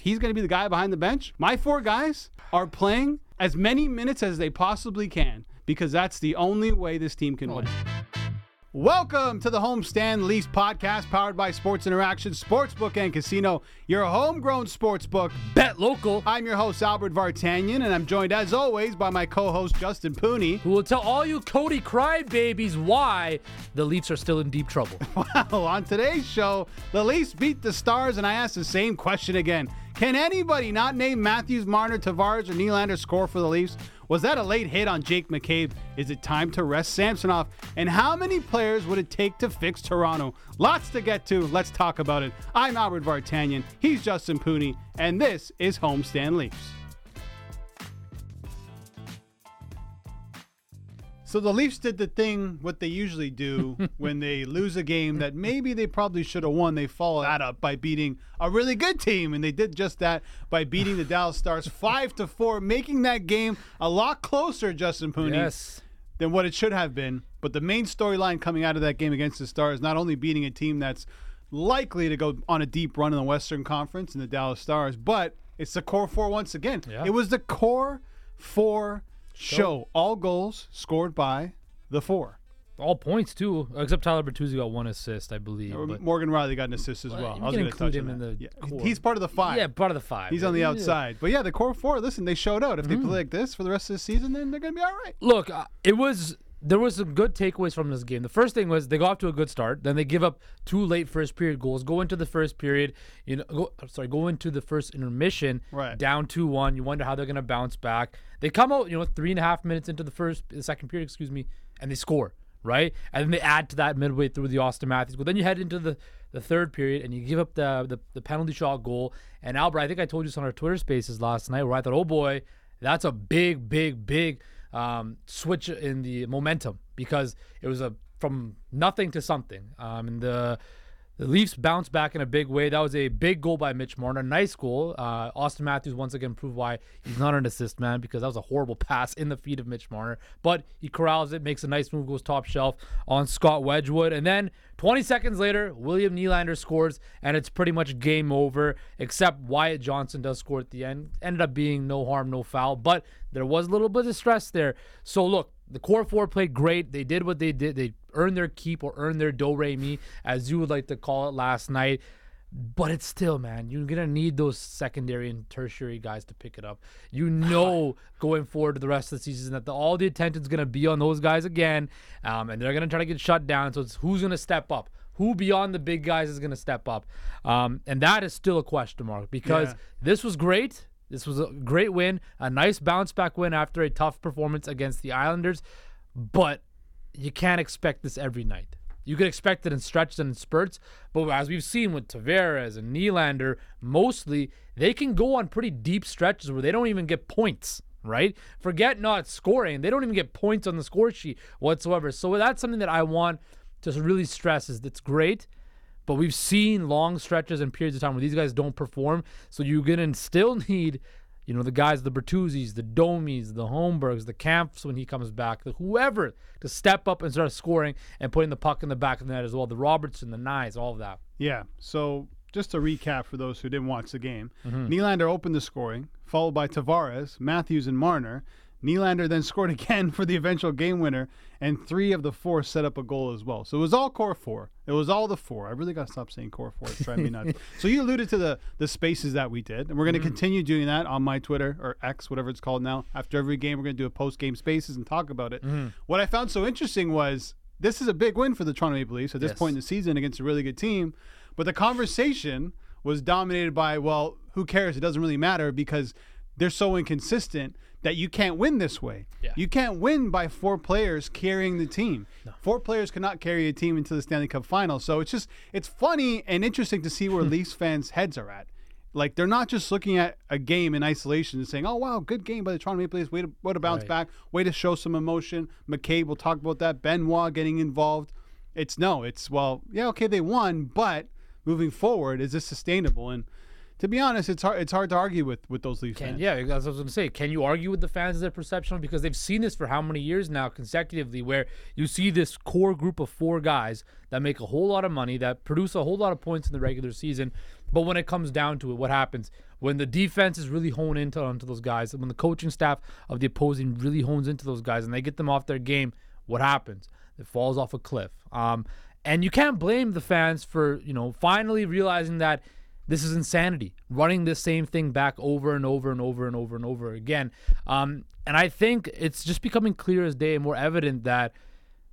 he's going to be the guy behind the bench. My four guys are playing as many minutes as they possibly can because that's the only way this team can win. Welcome to the Homestand Leafs podcast powered by Sports Interaction Sportsbook and Casino, your homegrown sportsbook. Bet local. I'm your host, Albert Vartanian, and I'm joined as always by my co host, Justin Pooni. Who will tell all you Cody crybabies why the Leafs are still in deep trouble. Well, on today's show, the Leafs beat the Stars, and I ask the same question again. Can anybody not name Matthews, Marner, Tavares, or Nylander score for the Leafs? Was that a late hit on Jake McCabe? Is it time to rest Samsonov? And how many players would it take to fix Toronto? Lots to get to. Let's talk about it. I'm Albert Vartanian. He's Justin Pooni, and this is Homestand Leafs. So the Leafs did the thing what they usually do when they lose a game that maybe they probably should have won. They follow that up by beating a really good team, and they did just that by beating the Dallas Stars five to four, making that game a lot closer. Justin Pooni yes. than what it should have been. But the main storyline coming out of that game against the Stars, not only beating a team that's likely to go on a deep run in the Western Conference in the Dallas Stars, but it's the core four once again. Yeah. It was the core four show. All goals scored by the four. All points too, except Tyler Bertuzzi got one assist, I believe. but- Morgan Rielly got an assist as Well, I was going to touch him on in the Yeah. core. He's part of the five. yeah, part of the five. He's on the outside. But yeah, the core four, listen, they showed out. If they play like this for the rest of the season, then they're going to be all right. Look, uh, it was there was some good takeaways from this game. The first thing was they got off to a good start. Then they give up two late first period goals. Go into the first period, you know, go, sorry, go into the first intermission Right. down two one. You wonder how they're gonna bounce back. They come out, you know, three and a half minutes into the first, the second period, excuse me, and they score. Right, and then they add to that midway through the Auston Matthews. But then you head into the, the third period and you give up the, the the penalty shot goal. And Albert, I think I told you this on our Twitter Spaces last night, where I thought, oh boy, that's a big, big, big um, switch in the momentum because it was a from nothing to something. Um, and the the Leafs bounced back in a big way. That was a big goal by Mitch Marner. Nice goal. Uh, Auston Matthews once again proved why he's not an assist man because that was a horrible pass in the feet of Mitch Marner. But he corrals it, makes a nice move, goes top shelf on Scott Wedgewood. And then 20 seconds later, William Nylander scores, and it's pretty much game over, except Wyatt Johnston does score at the end. Ended up being no harm, no foul. But there was a little bit of stress there. So look, the core four played great. They did what they did. They earned their keep or earned their do re mi, as you would like to call it last night. But it's still, man, you're gonna need those secondary and tertiary guys to pick it up. You know, going forward to the rest of the season, that the, all the attention's gonna be on those guys again, um, and they're gonna try to get shut down. So it's who's gonna step up. Who beyond the big guys is going to step up? Um, and that is still a question mark because Yeah. this was great. This was a great win, a nice bounce back win after a tough performance against the Islanders. But you can't expect this every night. You could expect it in stretches and in spurts, but as we've seen with Tavares and Nylander, mostly they can go on pretty deep stretches where they don't even get points. Right? Forget not scoring; they don't even get points on the score sheet whatsoever. So that's something that I want to really stress: is that's great, but we've seen long stretches and periods of time where these guys don't perform. So you're gonna still need, you know, the guys, the Bertuzzis, the Domies, the Holmbergs, the Kampfs when he comes back, the whoever to step up and start scoring and putting the puck in the back of the net as well. The Robertson, the Knies, all of that. Yeah. So just to recap for those who didn't watch the game, Mm-hmm. Nylander opened the scoring, followed by Tavares, Matthews, and Marner. Nylander then scored again for the eventual game winner, and three of the four set up a goal as well. So it was all core four. It was all the four. I really got to stop saying core four. It's driving me nuts. so you alluded to the the spaces that we did, and we're going to mm-hmm. continue doing that on my Twitter or X, whatever it's called now. After every game, we're going to do a post game spaces and talk about it. Mm-hmm. What I found so interesting was this is a big win for the Toronto Maple Leafs at this Yes. point in the season against a really good team. But the conversation was dominated by, well, who cares? It doesn't really matter because they're so inconsistent that you can't win this way. Yeah. You can't win by four players carrying the team. Four players cannot carry a team into the Stanley Cup final. So it's just it's funny and interesting to see where Leafs fans' heads are at. Like they're not just looking at a game in isolation and saying, "Oh wow, good game by the Toronto Maple Leafs. Way to, way to bounce Right. back. Way to show some emotion." McCabe will talk about that. Benoit getting involved. It's no. It's well, yeah, okay, they won, but moving forward, is this sustainable? And to be honest, it's hard. It's hard to argue with with those Leafs Can, fans. yeah, that's what I was going to say. Can you argue with the fans their perception because they've seen this for how many years now consecutively, where you see this core group of four guys that make a whole lot of money, that produce a whole lot of points in the regular season, but when it comes down to it, what happens when the defense is really honed into onto those guys, when the coaching staff of the opposing really hones into those guys, and they get them off their game, what happens? It falls off a cliff. Um, and you can't blame the fans for you know finally realizing that this is insanity. Running the same thing back over and over and over and over and over again. Um, and i think it's just becoming clear as day and more evident that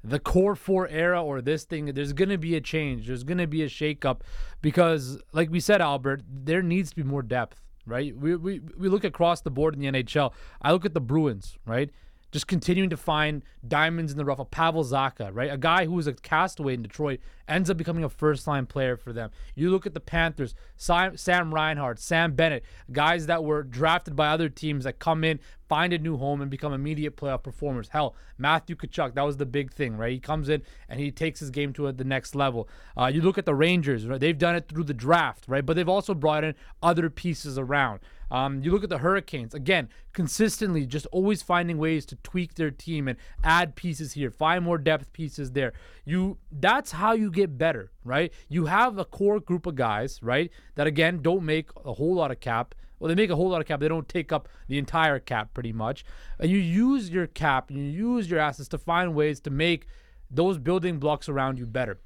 the core four era or this thing there's going to be a change. There's going to be a shakeup because like we said albert there needs to be more depth right? We, we, we look across the board in the nhl i look at the bruins right just continuing to find diamonds in the rough. Pavel Zacha, right? A guy who was a castaway in Detroit ends up becoming a first line player for them. You look at the Panthers, Sam, Reinhart, Sam Bennett, guys that were drafted by other teams that come in, find a new home, and become immediate playoff performers. Hell, Matthew Tkachuk, that was the big thing, right? He comes in and he takes his game to the next level. Uh, you look at the Rangers, right? They've done it through the draft, right? But they've also brought in other pieces around. Um, you look at the Hurricanes again, consistently just always finding ways to tweak their team and add pieces here, find more depth pieces there. You that's how you get better, right? You have a core group of guys, right, that again don't make a whole lot of cap. Well, they make a whole lot of cap. They don't take up the entire cap pretty much. And you use your cap, and you use your assets to find ways to make those building blocks around you better.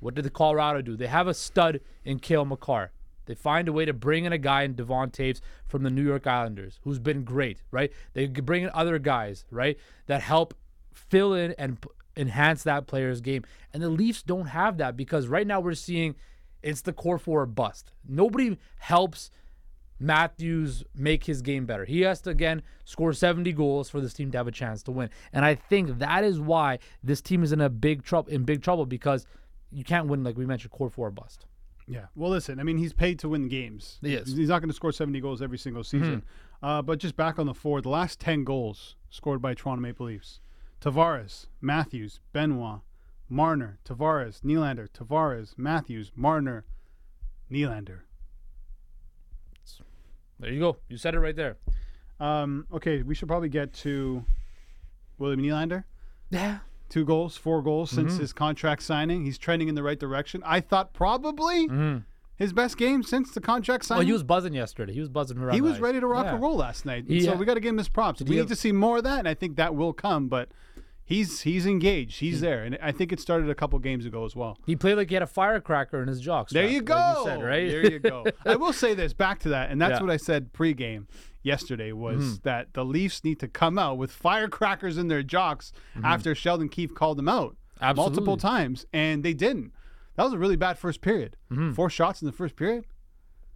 What did the Colorado do? They have a stud in Cale Makar. They find a way to bring in a guy in Devon Toews from the New York Islanders, who's been great, right? They bring in other guys, right, that help fill in and p- enhance that player's game. And the Leafs don't have that because right now we're seeing it's the core four bust. Nobody helps Matthews make his game better. He has to again score 70 goals for this team to have a chance to win. And I think that is why this team is in a big trouble in big trouble because you can't win like we mentioned core four bust. Yeah. Well, listen. I mean, he's paid to win games. He is. He's not going to score 70 goals every single season. Uh, but just back on the four, the last 10 goals scored by Toronto Maple Leafs: Tavares, Matthews, Benoit, Marner, Tavares, Nylander, Tavares, Matthews, Marner, Nylander. There you go. You said it right there. Um, okay, we should probably get to William Nylander. Yeah. Two goals, four goals since Mm-hmm. his contract signing. He's trending in the right direction. I thought probably his best game since the contract signing. Well, he was buzzing yesterday. He was buzzing around. he was ready to rock Yeah. and roll last night. So we got to give him his props. We need have- to see more of that, and I think that will come. But he's he's engaged. He's there, and I think it started a couple games ago as well. He played like he had a firecracker in his jocks. There you go. Like you said, right? There you go. I will say this back to that, and that's Yeah. what I said pregame yesterday was Mm-hmm. that the Leafs need to come out with firecrackers in their jocks after Sheldon Keefe called them out multiple Mm-hmm. Times, and they didn't. That was a really bad first period. Four shots in the first period.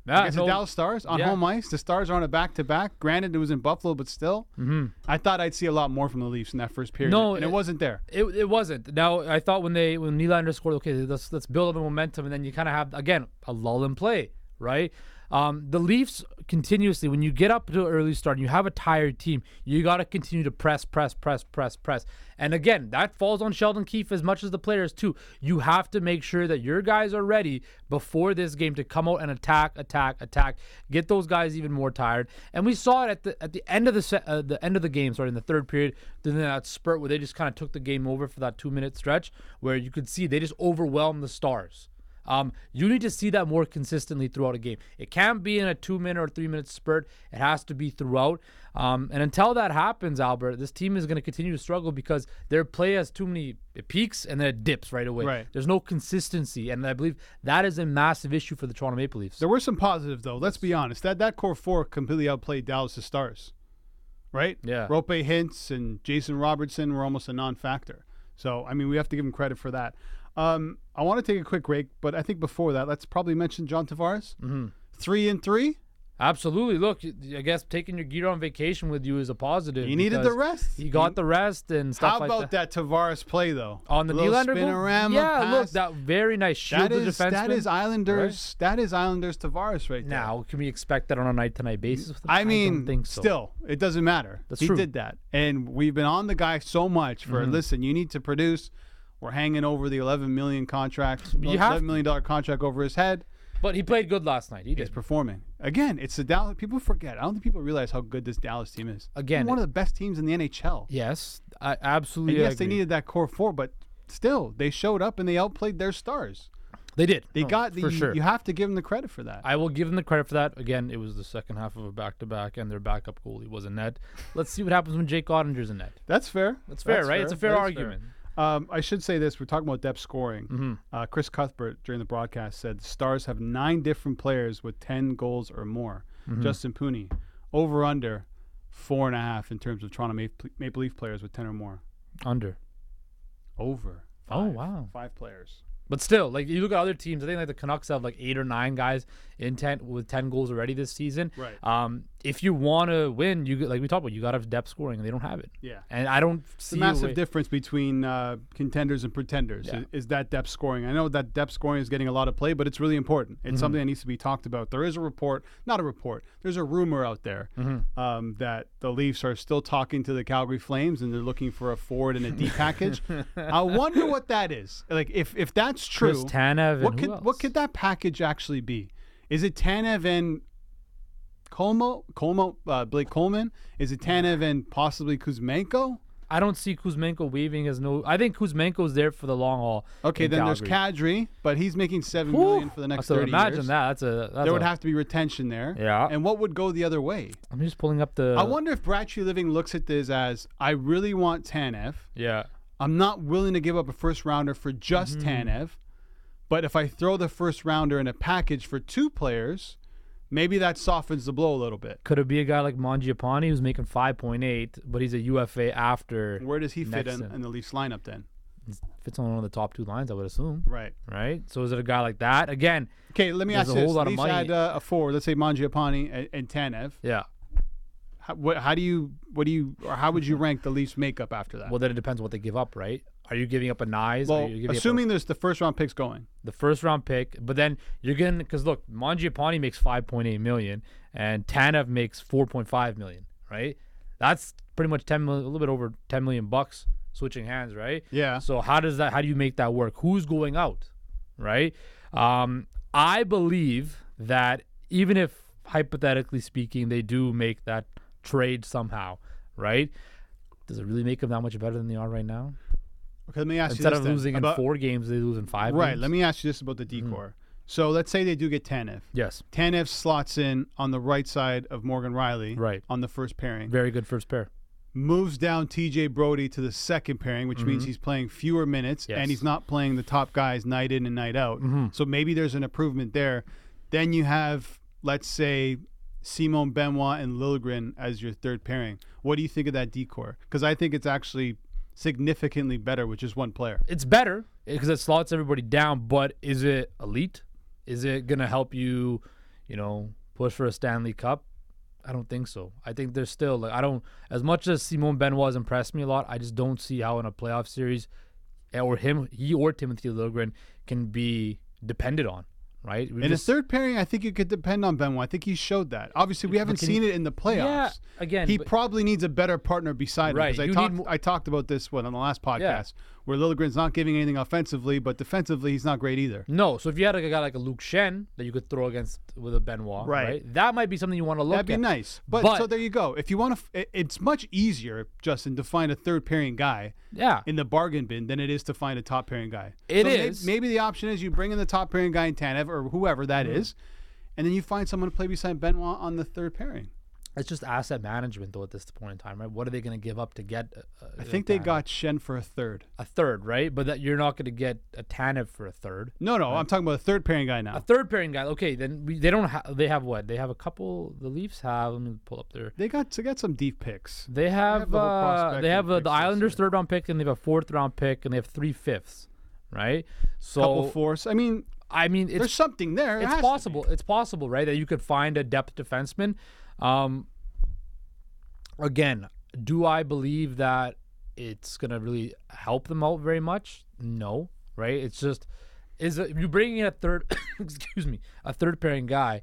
Yeah, against no, the Dallas Stars on yeah. home ice. The Stars are on a back to back. Granted, it was in Buffalo, but still, mm-hmm. I thought I'd see a lot more from the Leafs in that first period. No, and it, it- wasn't there. It, it wasn't. Now I thought when they when Nylander scored, okay, let's let's build up the momentum, and then you kind of have again a lull in play, right? Um, the Leafs continuously, when you get up to an early start and you have a tired team, you got to continue to press, press, press, press, press. And again, that falls on Sheldon Keefe as much as the players too. You have to make sure that your guys are ready before this game to come out and attack, attack, attack. Get those guys even more tired. And we saw it at the at the end of the se- uh, the end of the game, sorry, in the third period. Then that spurt where they just kind of took the game over for that two minute stretch, where you could see they just overwhelmed the Stars. Um, you need to see that more consistently throughout a game. It can't be in a two minute or three minute spurt. It has to be throughout. Um, and until that happens, Albert, this team is going to continue to struggle because their play has too many peaks and then it dips right away. Right. There's no consistency, and I believe that is a massive issue for the Toronto Maple Leafs. There were some positives though. Let's be honest. That that core four completely outplayed Dallas' Stars, right? Yeah. Roope Hintz and Jason Robertson were almost a non-factor. So I mean, we have to give them credit for that. Um, I want to take a quick break, but I think before that, let's probably mention John Tavares. Mm-hmm. Three and three. Absolutely. Look, I guess taking your gear on vacation with you is a positive. He needed the rest. He got the rest and stuff How like about that. Tavares play though? On the Nylander goal? Yeah, look, pass. that very nice shield that the is that is Islanders. That is Islanders Tavares right there. Now, can we expect that on a night to night basis? I mean, think so. still, it doesn't matter. That's he true. did that, and we've been on the guy so much for. Mm-hmm. Listen, you need to produce. We're hanging over the 11 million contract, You have 11 million dollar contract over his head. But he played good last night. He He's did. performing again. It's the Dallas. People forget. I don't think people realize how good this Dallas team is. Again, They're one of the best teams in the NHL. Yes, I absolutely. And yes, they needed that core four, but still, they showed up and they outplayed their stars. They did. They No, got the. for sure. You have to give them the credit for that. I will give them the credit for that. Again, it was the second half of a back-to-back, and their backup goalie was in net. Let's see what happens when Jake Oettinger's in net. That's fair. That's fair, right? It's a fair That is argument. Um, I should say this: we're talking about depth scoring. Mm-hmm. Uh, Chris Cuthbert during the broadcast said the Stars have nine different players with ten goals or more. Mm-hmm. Justin Pooni, over under four and a half in terms of Toronto Maple, Maple Leaf players with ten or more. Under. Over. Oh, wow. Five players. But still, like you look at other teams, I think like the Canucks have like eight or nine guys in ten with ten goals already this season. Right. Um, if you want to win, you like we talked about, you got to have depth scoring, and they don't have it. Yeah. And I don't It's see a massive way- difference between uh, contenders and pretenders. Yeah. Is, is that depth scoring? I know that depth scoring is getting a lot of play, but it's really important. It's Mm-hmm. something that needs to be talked about. There is a report, not a report. There's a rumor out there Mm-hmm. um, that the Leafs are still talking to the Calgary Flames and they're looking for a forward and a D package. I wonder what that is. Like if if that's true, what could what could that package actually be? Is it Tanev and Colmo, Colmo, uh, Blake Coleman? Is it Tanev and possibly Kuzmenko? I don't see Kuzmenko waving as no. I think Kuzmenko's there for the long haul. Okay, then Calgary. there's Kadri, but he's making seven Whew. million for the next so thirty imagine years. Imagine that. That's a. That's There would have to be retention there. Yeah. And what would go the other way? I'm just pulling up the. I wonder if Brad Treliving looks at this as I really want Tanev. Yeah. I'm not willing to give up a first rounder for just Mm-hmm. Tanev, but if I throw the first rounder in a package for two players, maybe that softens the blow a little bit. Could it be a guy like Mangiapane who's making 5.8, but he's a UFA after? Where does he fit in, in. the Leafs lineup then? Fits on one of the top two lines, I would assume. Right. Right. So is it a guy like that again? Okay, let me There's ask a you whole this. lot of Leafs money. had uh, a four, let's say Mangiapane and, and Tanev. Yeah. How, what, how do you, what do you, or how would you rank the Leafs makeup after that? Well, then it depends what they give up, right? Are you giving up a Knies? Well, you giving a- assuming there's the first round picks going. the first round pick, but then you're getting because look, Mangiapane makes 5.8 million and Tanev makes 4.5 million, right? That's pretty much 10 million, a little bit over 10 million bucks switching hands, right? Yeah. So how does that? How do you make that work? Who's going out, right? Um, I believe that even if hypothetically speaking they do make that trade somehow, right? Does it really make them that much better than they are right now? Okay, let me ask Instead you this of losing about- in four games, they lose in five. Right. games? Let me ask you this about the D-core. So let's say they do get Tanev. Yes. Tanev slots in on the right side of Morgan Rielly. Right. On the first pairing. Very good first pair. Moves down TJ Brodie to the second pairing, which means he's playing fewer minutes Mm-hmm. Yes. and he's not playing the top guys night in and night out. Mm-hmm. So maybe there's an improvement there. Then you have, let's say, Simon Benoit and Liljegren as your third pairing. What do you think of that D-core? Because I think it's actually significantly better with just one player. it's better because it slots everybody down. But is it elite? Is it gonna help you, you know, push for a Stanley Cup? I don't think so. I think there's still like I don't as much as Simon Benoit has impressed me a lot. I just don't see how in a playoff series, eh, or him, he or Timothy Liljegren can be depended on. Right? We In just- a third pairing, I think it could depend on Benoit. I think he showed that. Obviously, we haven't seen he- it in the playoffs. Yeah, again, he but- probably needs a better partner beside Right, him. Because I talked, I talked about this one on the last podcast, where Liljegren's not giving anything offensively, but defensively he's not great either. no, so if you had like a guy like a Luke Schenn that you could throw against with a Benoit, Right. right? That might be something you want to look at. That'd be at. nice. But, But- so there you go. If you want to, f- it's much easier, Justin, to find a third pairing guy Yeah, in the bargain bin than it is to find a top pairing guy. It It is. is. Maybe, the option is you bring in the top pairing guy in Tanev or whoever that Mm-hmm. is, and then you find someone to play beside Benoit on the third pairing. It's just asset management, though, at this point in time, right? What are they going to give up to get? A, a, I think they got Schenn for a third. a third, right? But that you're not going to get a Tanev for a third. No, no, I'm talking about a third pairing guy now. A third pairing guy. Okay, then we, they don't have. They have what? They have a couple. The Leafs have. Let me pull up their. They got they got some deep picks. They have. the whole uh, they have uh, the Islanders third round pick, and they have a fourth round pick, and they have three fifths, right? So Couple force. I mean, I mean, it's there's something there. It it's possible. It's possible, right? That you could find a depth defenseman. Um, again, do I believe that it's gonna really help them out very much? No, right? It's just is it, you bringing in a third, excuse me, a third pairing guy.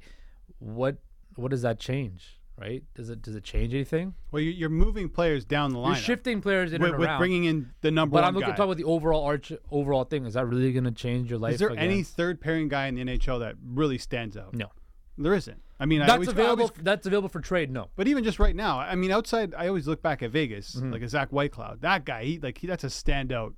What what does that change? right? Does it does it change anything? Well, you- you're moving players down the line. You're shifting players in with, and with bringing in the number but one I'm looking guy. talking about the overall arch overall thing. Is that really going to change your life? Is there again? any third pairing guy in the NHL that really stands out? No. There isn't. I mean, I That's always, I available. always- that's available for trade. No. but even just right now, I mean, outside, I always look back at Vegas, Mm-hmm. like a Zach Whitecloud. That guy, he like he, that's a standout,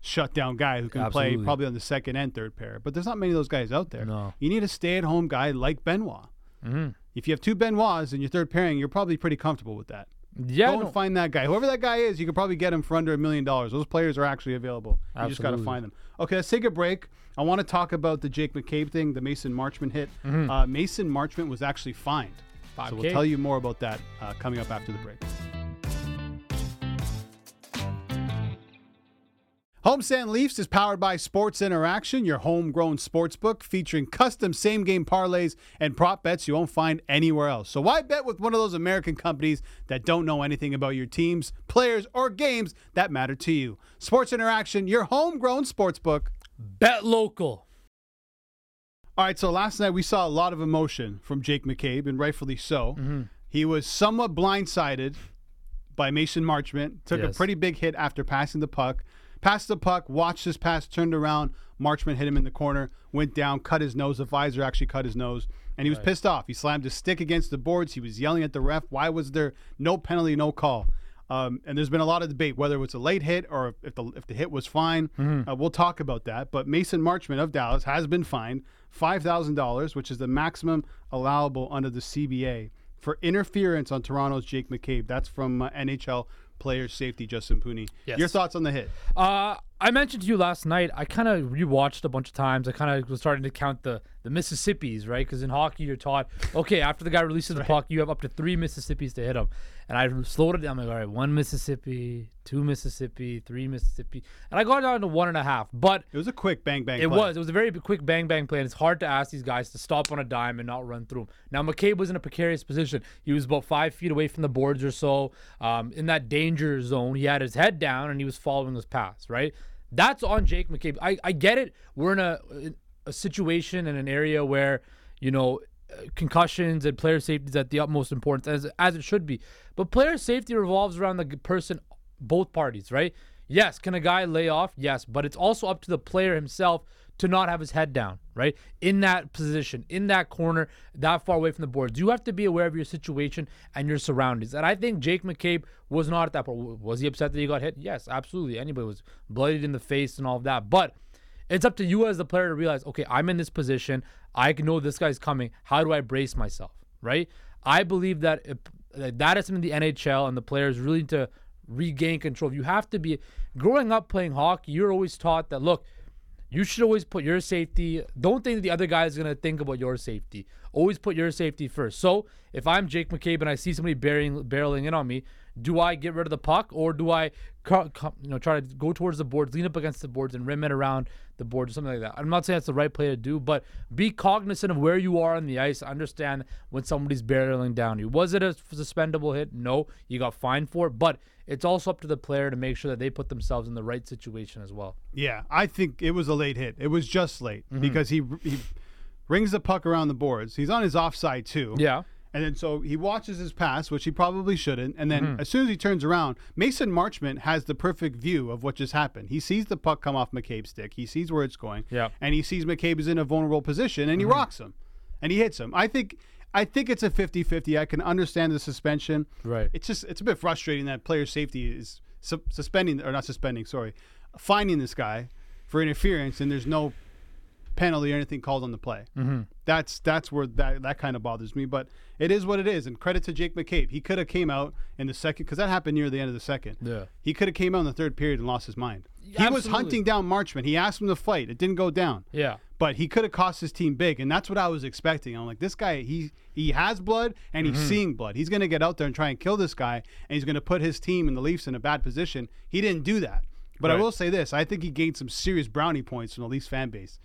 shutdown guy who can play probably on the second and third pair. But there's not many of those guys out there. No. You need a stay-at-home guy like Benoit. Mm-hmm. If you have two Benoits in your third pairing, you're probably pretty comfortable with that. Yeah. Go and find that guy. Whoever that guy is, you could probably get him for under a million dollars. Those players are actually available. You just got to find them. Okay, let's take a break. I want to talk about the Jake McCabe thing, the Mason Marchment hit. Mm-hmm. Uh, Mason Marchment was actually fined. So we'll tell you more about that uh, coming up after the break. Homestand Leafs is powered by Sports Interaction, your homegrown sports book featuring custom same game parlays and prop bets you won't find anywhere else. So why bet with one of those American companies that don't know anything about your teams, players, or games that matter to you? Sports Interaction, your homegrown sports book. Bet local. All right, so last night we saw a lot of emotion from Jake McCabe, and rightfully so. Mm-hmm. He was somewhat blindsided by Mason Marchment, took a pretty big hit after passing the puck. Passed the puck, watched his pass, turned around. Marchment hit him in the corner, went down, cut his nose. The visor actually cut his nose, and he was pissed off. He slammed his stick against the boards. He was yelling at the ref. Why was there no penalty, no call? Um, and there's been a lot of debate whether it was a late hit or if the if the hit was fine. Uh, we'll talk about that. But Mason Marchment of Dallas has been fined five thousand dollars, which is the maximum allowable under the CBA for interference on Toronto's Jake McCabe. That's from uh, NHL player safety Justin Pooni. Yes. Your thoughts on the hit? Uh, I mentioned to you last night. I kind of rewatched a bunch of times. I kind of was starting to count the the Mississippi's, right? Because in hockey, you're taught, okay, after the guy releases the puck, you have up to three Mississippi's to hit him. And I slowed it down. I'm like, all right, one Mississippi, two Mississippi, three Mississippi, and I got down to one and a half. But It was a quick bang bang. it play. was. It was a very quick bang bang play, and it's hard to ask these guys to stop on a dime and not run through them. Now McCabe was in a precarious position. He was about five feet away from the boards or so, um, in that danger zone. He had his head down and he was following his pass. Right. That's on Jake McCabe. I, I get it. We're in a a situation in an area where you know uh, concussions and player safety is at the utmost importance as as it should be. But player safety revolves around the person, both parties, right? Yes, can a guy lay off? Yes, but it's also up to the player himself to not have his head down, right? In that position, in that corner, that far away from the boards. You have to be aware of your situation and your surroundings. And I think Jake McCabe was not at that point. Was he upset that he got hit? Yes, absolutely. Anybody was bloodied in the face and all of that. But it's up to you as the player to realize, okay, I'm in this position. I know this guy's coming. How do I brace myself? Right? I believe that if, that is something the NHL and the players really need to regain control. You have to be growing up playing hockey. You're always taught that look, you should always put your safety. Don't think the other guy is gonna think about your safety. Always put your safety first. So if I'm Jake McCabe and I see somebody barreling, barreling in on me, do I get rid of the puck or do I, you know, try to go towards the boards, lean up against the boards, and rim it around the boards or something like that? I'm not saying that's the right play to do, but be cognizant of where you are on the ice. Understand when somebody's barreling down you. Was it a suspendable hit? No, you got fined for it, but it's also up to the player to make sure that they put themselves in the right situation as well. Yeah, I think it was a late hit. It was just late Mm-hmm. because he he rings the puck around the boards. He's on his offside too. Yeah. And then so he watches his pass, which he probably shouldn't. And Mm-hmm. then as soon as he turns around, Mason Marchment has the perfect view of what just happened. He sees the puck come off McCabe's stick. He sees where it's going. Yeah. And he sees McCabe is in a vulnerable position and he Mm-hmm. rocks him. And he hits him. I think I think it's a 50-50. I can understand the suspension. Right. It's just it's a bit frustrating that player safety is su- suspending or not suspending, sorry, finding this guy for interference and there's no penalty or anything called on the play. Mm-hmm. That's that's where that that kind of bothers me. But it is what it is. And credit to Jake McCabe. He could have came out in the second because that happened near the end of the second. Yeah. He could have came out in the third period and lost his mind. He was hunting down Marchment. He asked him to fight. It didn't go down. Yeah. But he could have cost his team big, and that's what I was expecting. I'm like, this guy, he he has blood, and Mm-hmm. he's seeing blood. He's gonna get out there and try and kill this guy, and he's gonna put his team and the Leafs in a bad position. He didn't do that. But I will say this: I think he gained some serious brownie points from the Leafs fan base.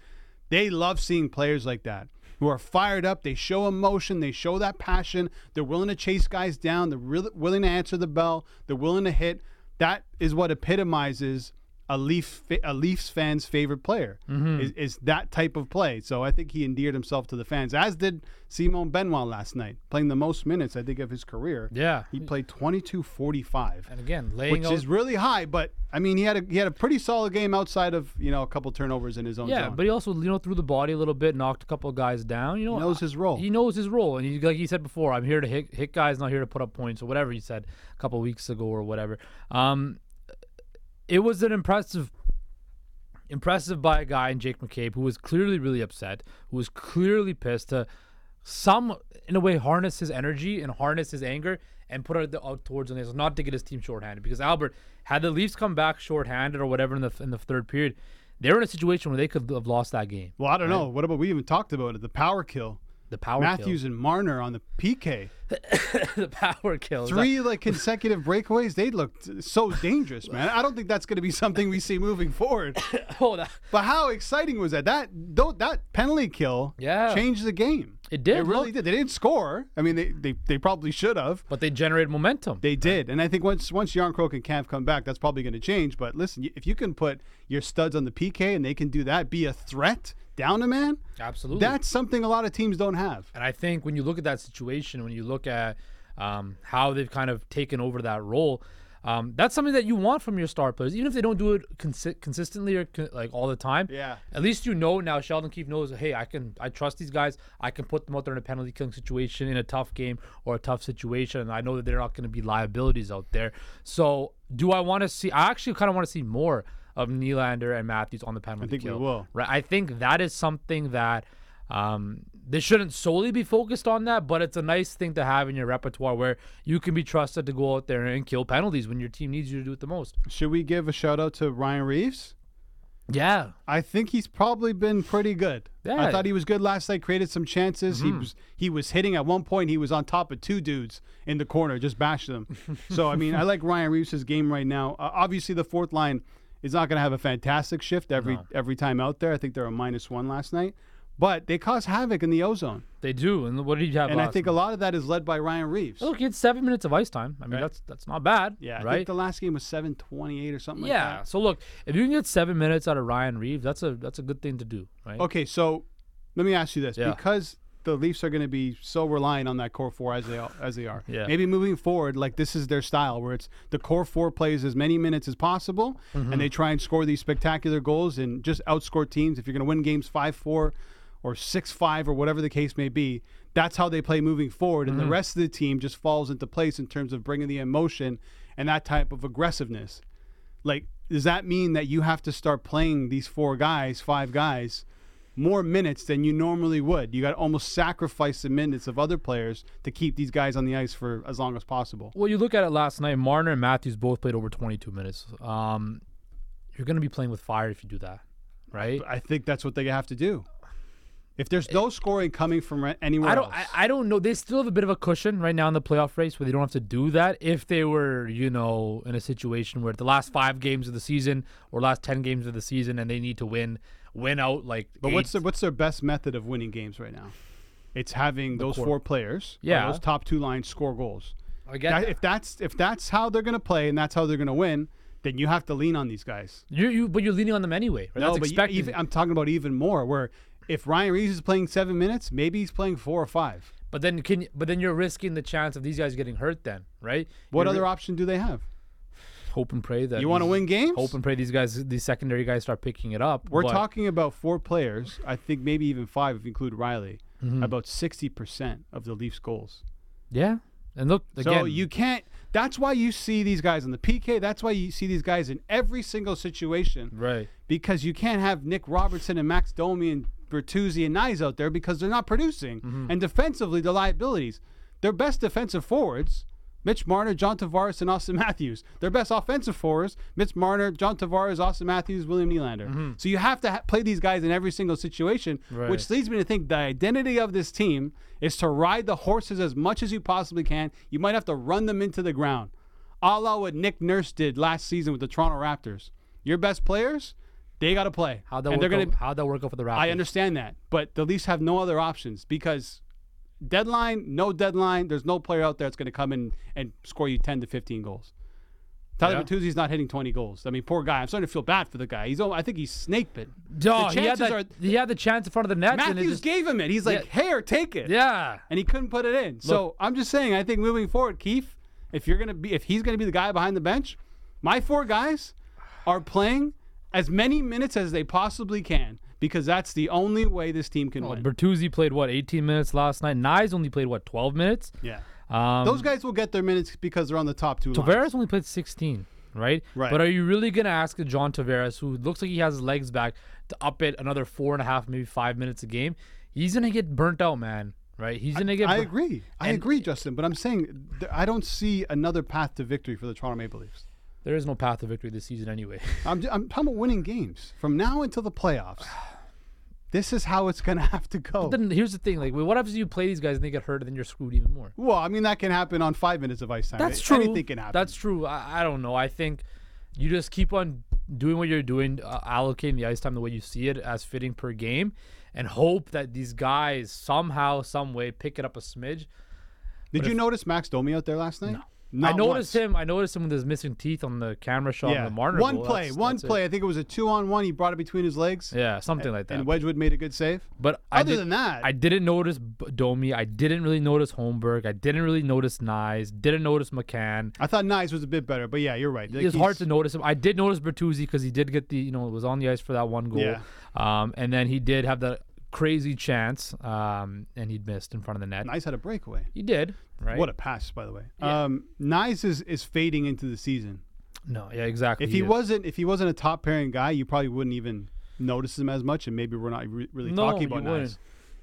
They love seeing players like that who are fired up. They show emotion. They show that passion. They're willing to chase guys down. They're really willing to answer the bell. They're willing to hit. That is what epitomizes a Leaf a Leafs fan's favorite player. Mm-hmm. Is, is that type of play. So I think he endeared himself to the fans, as did Simon Benoit last night, playing the most minutes I think of his career. Yeah. He played 22-45, And again, laying which out, is really high. But I mean, he had a he had a pretty solid game outside of you know a couple turnovers in his own yeah, zone. but he also you know threw the body a little bit, knocked a couple of guys down. You know, he knows his role. He knows his role, and he, like he said before, I'm here to hit, hit guys, not here to put up points or whatever he said a couple weeks ago or whatever. Um, it was an impressive, impressive by a guy in Jake McCabe who was clearly really upset, who was clearly pissed to some in a way harness his energy and harness his anger and put it out towards the not to get his team shorthanded because Albert had the Leafs come back shorthanded or whatever in the in the third period. They were in a situation where they could have lost that game. well, I don't know. What about we even talked about it? The power kill. The power Matthews and Marner on the PK. the power kill. Three like consecutive breakaways. They looked so dangerous, man. I don't think that's going to be something we see moving forward. Oh, that, But how exciting was that? That that penalty kill Yeah. changed the game. It did, It really look. did. They didn't score. I mean, they they, they probably should have. but they generated momentum. They did, and I think once once Croak and Kampf come back, that's probably going to change. But listen, if you can put your studs on the PK and they can do that, be a threat down a man, Absolutely. that's something a lot of teams don't have. and I think when you look at that situation, when you look at um, how they've kind of taken over that role, um, that's something that you want from your star players, even if they don't do it consi- consistently or like all the time. Yeah. At least you know now. Sheldon Keefe knows. Hey, I can. I trust these guys. I can put them out there in a penalty killing situation, in a tough game or a tough situation, and I know that they're not going to be liabilities out there. So, do I want to see? I actually kind of want to see more of Nylander and Matthews on the penalty I think we will. Right. I think that is something that um, they shouldn't solely be focused on that, but it's a nice thing to have in your repertoire where you can be trusted to go out there and kill penalties when your team needs you to do it the most. Should we give a shout out to Ryan Reaves? Yeah. I think he's probably been pretty good. I thought he was good last night. Created some chances. He was he was hitting at one point. He was on top of two dudes in the corner, just bashed them. so I mean, I like Ryan Reaves' game right now. Uh, obviously, the fourth line is not going to have a fantastic shift every No. every time out there. I think they're a minus one last night, but they cause havoc in the ozone, They do. And what did you have and I think night? a lot of that is led by Ryan Reaves. Look, he had seven minutes of ice time. I mean, Right. that's that's not bad. yeah, I right. think the last game was seven twenty eight or something like yeah. that. So look, if you can get seven minutes out of Ryan Reaves, that's a that's a good thing to do, right? Okay, so let me ask you this: Yeah. because the Leafs are going to be so reliant on that core four as they are, as they are, Yeah. maybe moving forward, like this is their style, where it's the core four plays as many minutes as possible, Mm-hmm. and they try and score these spectacular goals and just outscore teams. If you're going to win games five four or six five or whatever the case may be, that's how they play moving forward, and Mm-hmm. the rest of the team just falls into place in terms of bringing the emotion and that type of aggressiveness. Like, does that mean that you have to start playing these four guys, five guys? more minutes than you normally would. You got to almost sacrifice the minutes of other players to keep these guys on the ice for as long as possible. Well, you look at it last night. Marner and Matthews both played over 22 minutes. Um, you're going to be playing with fire if you do that, right? I think that's what they have to do. If there's no scoring coming from anywhere I don't. else, I, I don't know. They still have a bit of a cushion right now in the playoff race where they don't have to do that. If they were, you know, in a situation where the last five games of the season or last ten games of the season and they need to win, win out like. but what's their, what's their best method of winning games right now? It's having those core. four players, Yeah. those top two lines score goals. I get That- that. if that's if that's how they're going to play and that's how they're going to win, then you have to lean on these guys. you, you, but you're leaning on them anyway. Right? No, That's but even, I'm talking about even more. Where if Ryan Reaves is playing seven minutes, maybe he's playing four or five. but then can you, but then you're risking the chance of these guys getting hurt. Then right? What You're other ri- option do they have? hope and pray that You want to win games? Hope and pray these guys, these secondary guys, start picking it up. We're but- talking about four players. I think maybe even five if you include Rielly. Mhm. About sixty percent of the Leafs' goals. Yeah, and look again. so you can't. That's why you see these guys on the PK. That's why you see these guys in every single situation right. because you can't have Nick Robertson and Max Domi and Bertuzzi and Knies out there because they're not producing. Mm-hmm. And defensively, they're liabilities. Their best defensive forwards, Mitch Marner, John Tavares, and Auston Matthews. Their best offensive forwards, Mitch Marner, John Tavares, Auston Matthews, William Nylander. So you have to ha- play these guys in every single situation, Mm-hmm. Right. which leads me to think the identity of this team is to ride the horses as much as you possibly can. You might have to run them into the ground, a la what Nick Nurse did last season with the Toronto Raptors. Your best players, they got to play. How that and work they're gonna. how that work out for the Raptors? I understand that, but the Leafs have no other options because deadline, no deadline. There's no player out there that's going to come in and score you 10 to 15 goals. Tyler Yeah. Bertuzzi's not hitting 20 goals. I mean, poor guy. I'm starting to feel bad for the guy. He's, I think he's snake bitten. Oh, he had that. are- he had the chance in front of the net, Matthews just gave him it. He's like, Yeah. here, take it. yeah. And he couldn't put it in. so I'm just saying, I think moving forward, Keefe, if you're gonna be, if he's gonna be the guy behind the bench, my four guys are playing as many minutes as they possibly can because that's the only way this team can win. Bertuzzi played what 18 minutes last night. Knies only played what 12 minutes. yeah, Um, those guys will get their minutes because they're on the top two. lines. Tavares only played 16, right? Right. But are you really gonna ask John Tavares, who looks like he has his legs back, to up it another four and a half, maybe five minutes a game? He's gonna get burnt out, man. Right? He's gonna get. I agree. I agree, Justin. But I'm saying th- I don't see another path to victory for the Toronto Maple Leafs. There is no path to victory this season anyway. I'm, I'm talking about winning games from now until the playoffs. This is how it's gonna have to go. then here's the thing: like, what happens if you play these guys and they get hurt, and then you're screwed even more? Well, I mean that can happen on five minutes of ice time. That's true. Anything can happen. That's true. I, I don't know. I think you just keep on doing what you're doing, uh, allocating the ice time the way you see it as fitting per game, and hope that these guys somehow, some way, pick it up a smidge. Did you notice Max Domi out there last night? No. I noticed him. I noticed him with his missing teeth on the camera shot Yeah, on the Marner. one goal. play, That's- one that's it. play. I think it was a two-on-one. He brought it between his legs. Yeah, something like that. And Wedgewood made a good save. but Other did- than that, I didn't notice Domi. I didn't really notice Holmberg. I didn't really notice Knies. Didn't notice McCann. I thought Knies was a bit better, but yeah, you're right. Like, It's hard to notice him. I did notice Bertuzzi because he did get the, you know, was on the ice for that one goal. Yeah. Um, and then he did have that crazy chance, um, and he'd missed in front of the net. Knies had a breakaway. He did, right? What a pass, by the way. Yeah. Um, Knies is, is fading into the season. no, yeah, exactly. If he is. wasn't, if he wasn't a top pairing guy, you probably wouldn't even notice him as much, and maybe we're not re- really No, talking about wouldn't.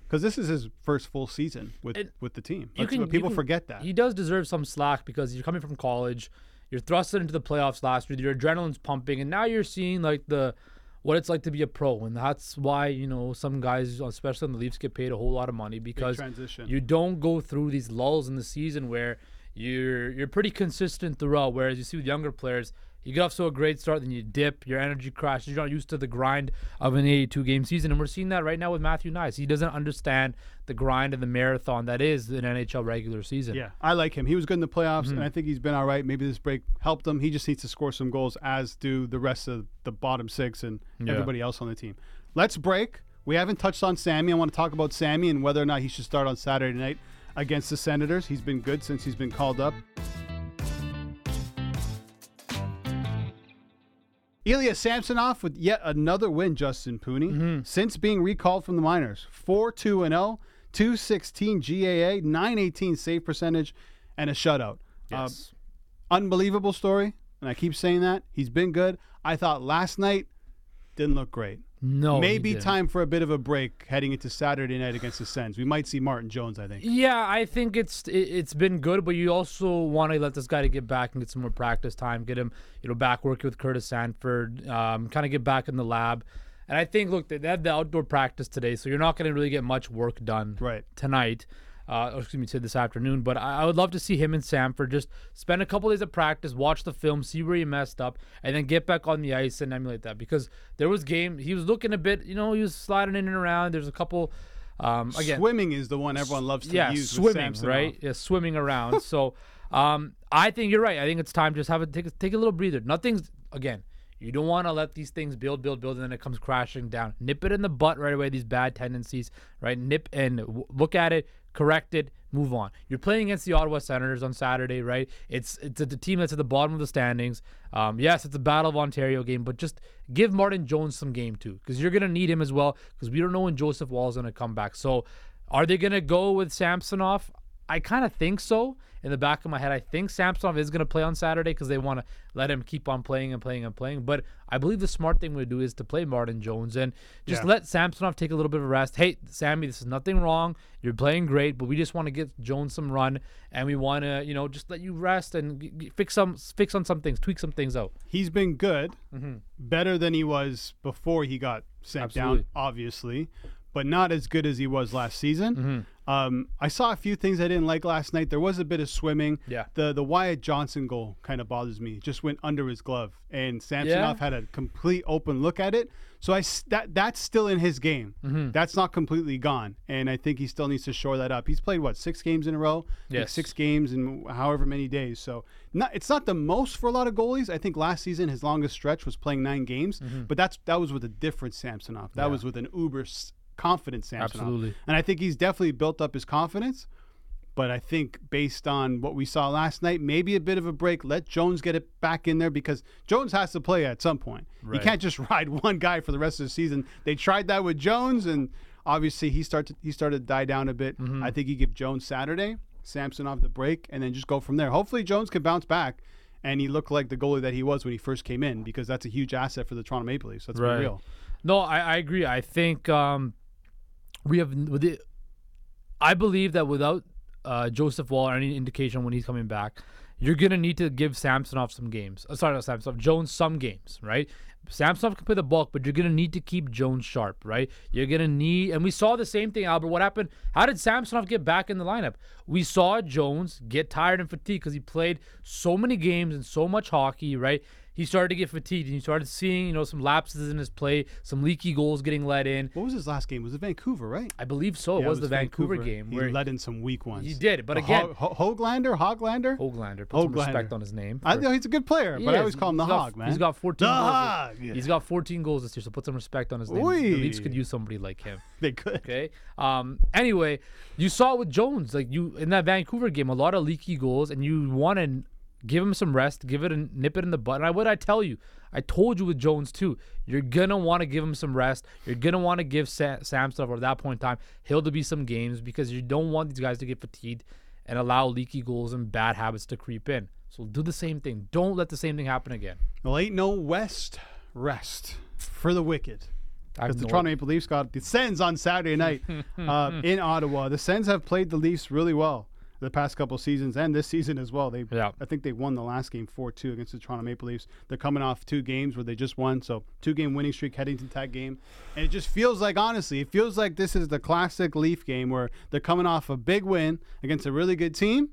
Because this is his first full season with It- with the team. you can- what you people can- forget that. He does deserve some slack because you're coming from college, you're thrusted into the playoffs last year, your adrenaline's pumping, and now you're seeing like the what it's like to be a pro, and that's why you know some guys, especially on the Leafs, get paid a whole lot of money because you don't go through these lulls in the season where you're you're pretty consistent throughout. Whereas you see with younger players, you get off to a great start, then you dip, your energy crashes. You're not used to the grind of an 82 game season, and we're seeing that right now with Matthew Knies. He doesn't understand the grind and the marathon that is an NHL regular season. Yeah, I like him. He was good in the playoffs, Mm-hmm. and I think he's been all right. Maybe this break helped him. He just needs to score some goals, as do the rest of the bottom six and Yeah. everybody else on the team. Let's break. We haven't touched on Sammy. I want to talk about Sammy and whether or not he should start on Saturday night against the Senators. He's been good since he's been called up. Ilya Samsonov with yet another win, Justin Pooni, Mm-hmm. since being recalled from the minors. 4 2 and 0, 216 GAA, 918 save percentage, and a shutout. Uh, Yes. unbelievable story, and I keep saying that. He's been good. I thought last night didn't look great. No, Maybe time for a bit of a break heading into Saturday night against the Sens. We might see Martin Jones, I think. Yeah, I think it's it, it's been good, but you also want to let this guy to get back and get some more practice time, get him you know back working with Curtis Sanford, um, kind of get back in the lab. And I think look, they they had the outdoor practice today, so you're not going to really get much work done Right. tonight. Uh, excuse me, to this afternoon. But I, I would love to see him and Sanford just spend a couple days of practice, watch the film, see where he messed up, and then get back on the ice and emulate that. Because there was game, he was looking a bit, you know, he was sliding in and around. There's a couple, um, again, Swimming is the one everyone loves to yeah, use. swimming, right? Yeah, swimming around. so, um, I think you're right. I think it's time to just have a take a, take a little breather. Nothing's again. You don't want to let these things build, build, build, and then it comes crashing down. Nip it in the butt right away. These bad tendencies, right? Nip and w- look at it, correct it, move on. You're playing against the Ottawa Senators on Saturday, right? It's it's a, the team that's at the bottom of the standings. Um, yes, it's a Battle of Ontario game, but just give Martin Jones some game too, because you're gonna need him as well, because we don't know when Joseph Woll is gonna come back. So, are they gonna go with Samsonov? I kind of think so. In the back of my head, I think Samsonov is going to play on Saturday because they want to let him keep on playing and playing and playing. But I believe the smart thing to do is to play Martin Jones and just Yeah. let Samsonov take a little bit of a rest. Hey, Sammy, this is nothing wrong. You're playing great, but we just want to get Jones some run and we want to, you know, just let you rest and g- g- fix some fix on some things, tweak some things out. He's been good, Mm-hmm. better than he was before he got sent Absolutely. down, obviously. But not as good as he was last season. Mm-hmm. Um, I saw a few things I didn't like last night. There was a bit of swimming. Yeah. The the Wyatt Johnston goal kind of bothers me. Just went under his glove, and Samsonov Yeah. had a complete open look at it. So I that that's still in his game. Mm-hmm. That's not completely gone, and I think he still needs to shore that up. He's played what six games in a row. Yes. six games in however many days. So not it's not the most for a lot of goalies. I think last season his longest stretch was playing nine games, but that's that was with a different Samsonov. That Mm-hmm. Yeah. was with an uber confident Samsonov. Absolutely. And I think he's definitely built up his confidence. But I think based on what we saw last night, maybe a bit of a break. Let Jones get it back in there because Jones has to play at some point. You can't just ride one guy for the rest of the season. They tried that with Jones, and obviously he started he started to die down a bit. Mm-hmm. I think you give Jones Saturday, Samson off the break, and then just go from there. Hopefully Jones can bounce back. And he looked like the goalie that he was when he first came in because that's a huge asset for the Toronto Maple Leafs. Let's Right. be real. No, I, I agree. I think um, we have with it. I believe that without uh, Joseph Woll or any indication when he's coming back, you're gonna need to give Samsonov some games. Uh, sorry, not Samsonov, Jones some games, right? Samsonov can play the bulk, but you're gonna need to keep Jones sharp, right? You're gonna need, and we saw the same thing, Albert. What happened? How did Samsonov get back in the lineup? We saw Jones get tired and fatigued because he played so many games and so much hockey, right? He started to get fatigued, and you started seeing, you know, some lapses in his play, some leaky goals getting let in. What was his last game? Was it Vancouver, right? I believe so. Yeah, it was the Vancouver, game He where let in some weak ones. he did, but again, Ho- Ho- Hoglander, Hoglander. Hoglander. Put some respect on his name. I know he's a good player, but I always call him the He's got- Hog, man. He's got 14 The goals. Hog. He's got 14 goals this year, so put some respect on his name. Oy. The Leafs could use somebody like him. They could. Okay. Um. Anyway, you saw it with Jones, like you in that Vancouver game, a lot of leaky goals, and you want to give him some rest, give it a nip it in the butt. And I what I tell you, I told you with Jones too. You're gonna want to give him some rest. You're gonna want to give Sa- Sam stuff or at that point in time Hill to be some games because you don't want these guys to get fatigued and allow leaky goals and bad habits to creep in. So do the same thing. Don't let the same thing happen again. Well, ain't no West rest for the wicked. Because the Toronto Maple Leafs got the Sens on Saturday night uh, in Ottawa. The Sens have played the Leafs really well the past couple seasons and this season as well. They, Yeah. I think they won the last game four two against the Toronto Maple Leafs. They're coming off two games where they just won, so two game winning streak heading to that game, and it just feels like honestly, it feels like this is the classic Leaf game where they're coming off a big win against a really good team.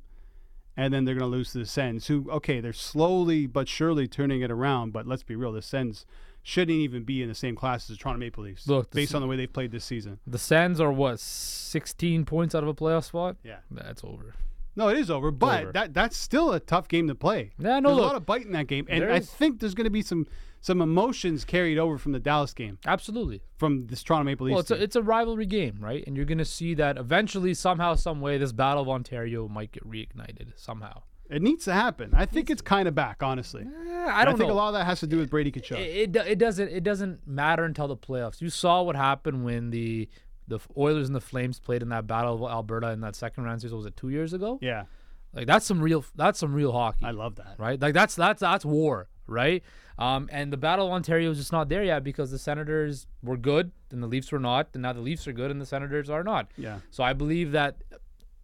And then they're going to lose to the Sens, who, okay, they're slowly but surely turning it around. But let's be real, the Sens shouldn't even be in the same class as the Toronto Maple Leafs, Look, based on the way they've played this season. The Sens are what 16 points out of a playoff spot. Yeah. That's over. No, it is over, but over. that that's still a tough game to play. Yeah, no, There's a lot of bite in that game, and I think there's going to be some some emotions carried over from the Dallas game Absolutely. from this Toronto Maple Leafs. Well, it's a, it's a rivalry game, right? And you're going to see that eventually, somehow, some way, this Battle of Ontario might get reignited somehow. It needs to happen. I think it's kind of back, honestly. I don't think know. a lot of that has to do with Brady Tkachuk. it, it, it doesn't it doesn't matter until the playoffs. You saw what happened when the the Oilers and the Flames played in that Battle of Alberta in that second round series. Was it two years ago? yeah, Like that's some real that's some real hockey. I love that. right? Like that's that's that's war, right? Um, and the Battle of Ontario is just not there yet because the Senators were good and the Leafs were not, and now the Leafs are good and the Senators are not. Yeah. So I believe that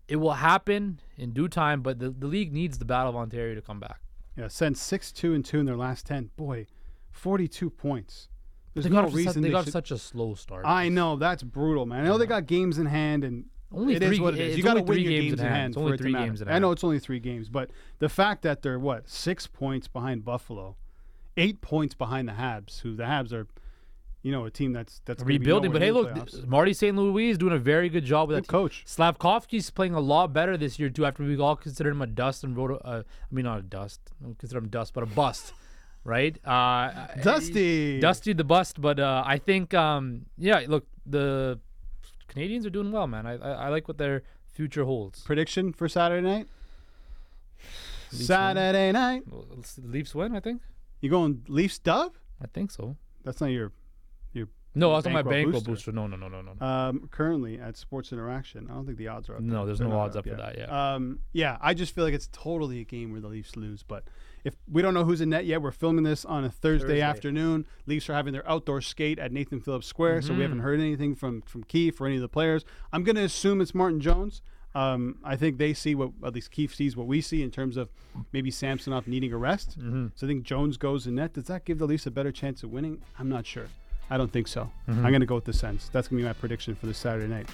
it will happen in due time, but the, the league needs the Battle of Ontario to come back. Yeah, sent six two and two in their last ten. Boy, forty two points. There's They no got, reason such, they they got should- such a slow start. I know that's brutal, man. I know they got games in hand, and Only it is three- what it is. You got to win your games games in hand. hand It's for only three games in I know it's only three games, but the fact that they're what six points behind Buffalo, eight points behind the Habs, who the Habs are, you know, a team that's that's gonna be rebuilding. But hey, look, playoffs. Marty St. Louis is doing a very good job with Good that. coach. Slafkovsky's playing a lot better this year too. After we all considered him a dust and wrote, a, uh, I mean not a dust, I consider him dust, but a bust, right? Uh, Dusty. Dusty the bust. But uh, I think, um, yeah, look, the Canadiens are doing well, man. I, I, I like what their future holds. Prediction for Saturday night. Leafs win. Saturday night. Well, Leafs win, I think. You going Leafs dub? I think so. That's not your your No, I was on my Bankroll bankroll booster. booster. No, no, no, no, no. no. Um, currently at Sports Interaction, I don't think the odds are up. No, there's They're no not odds up for that, yeah. Um, yeah, I just feel like it's totally a game where the Leafs lose. But if we don't know who's in net yet, we're filming this on a Thursday, Thursday. afternoon. Leafs are having their outdoor skate at Nathan Phillips Square, so we Mm-hmm. haven't heard anything from from Keefe or any of the players. I'm gonna assume it's Martin Jones. Um, I think they see what at least Keefe sees what we see in terms of maybe Samsonov needing a rest. Mm-hmm. So I think Jones goes in net. Does that give the Leafs a better chance of winning? I'm not sure. I don't think so. Mm-hmm. I'm going to go with the Sens. That's going to be my prediction for this Saturday night.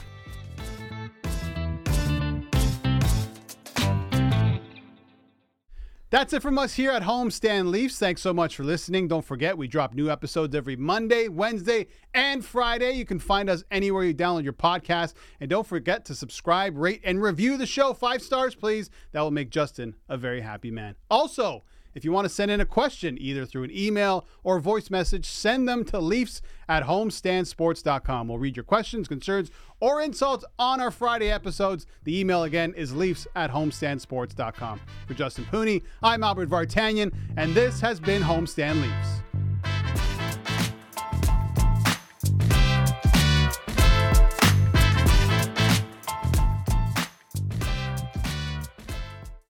That's it from us here at Home Homestand Leafs. Thanks so much for listening. Don't forget, we drop new episodes every Monday, Wednesday, and Friday. You can find us anywhere you download your podcast. And don't forget to subscribe, rate, and review the show. Five stars, please. That will make Justin a very happy man. Also, if you want to send in a question, either through an email or voice message, send them to Leafs at homestandsports.com. We'll read your questions, concerns, or insults on our Friday episodes. The email again is Leafs at homestandsports.com. For Justin Pooni, I'm Albert Vartanian, and this has been Homestand Leafs.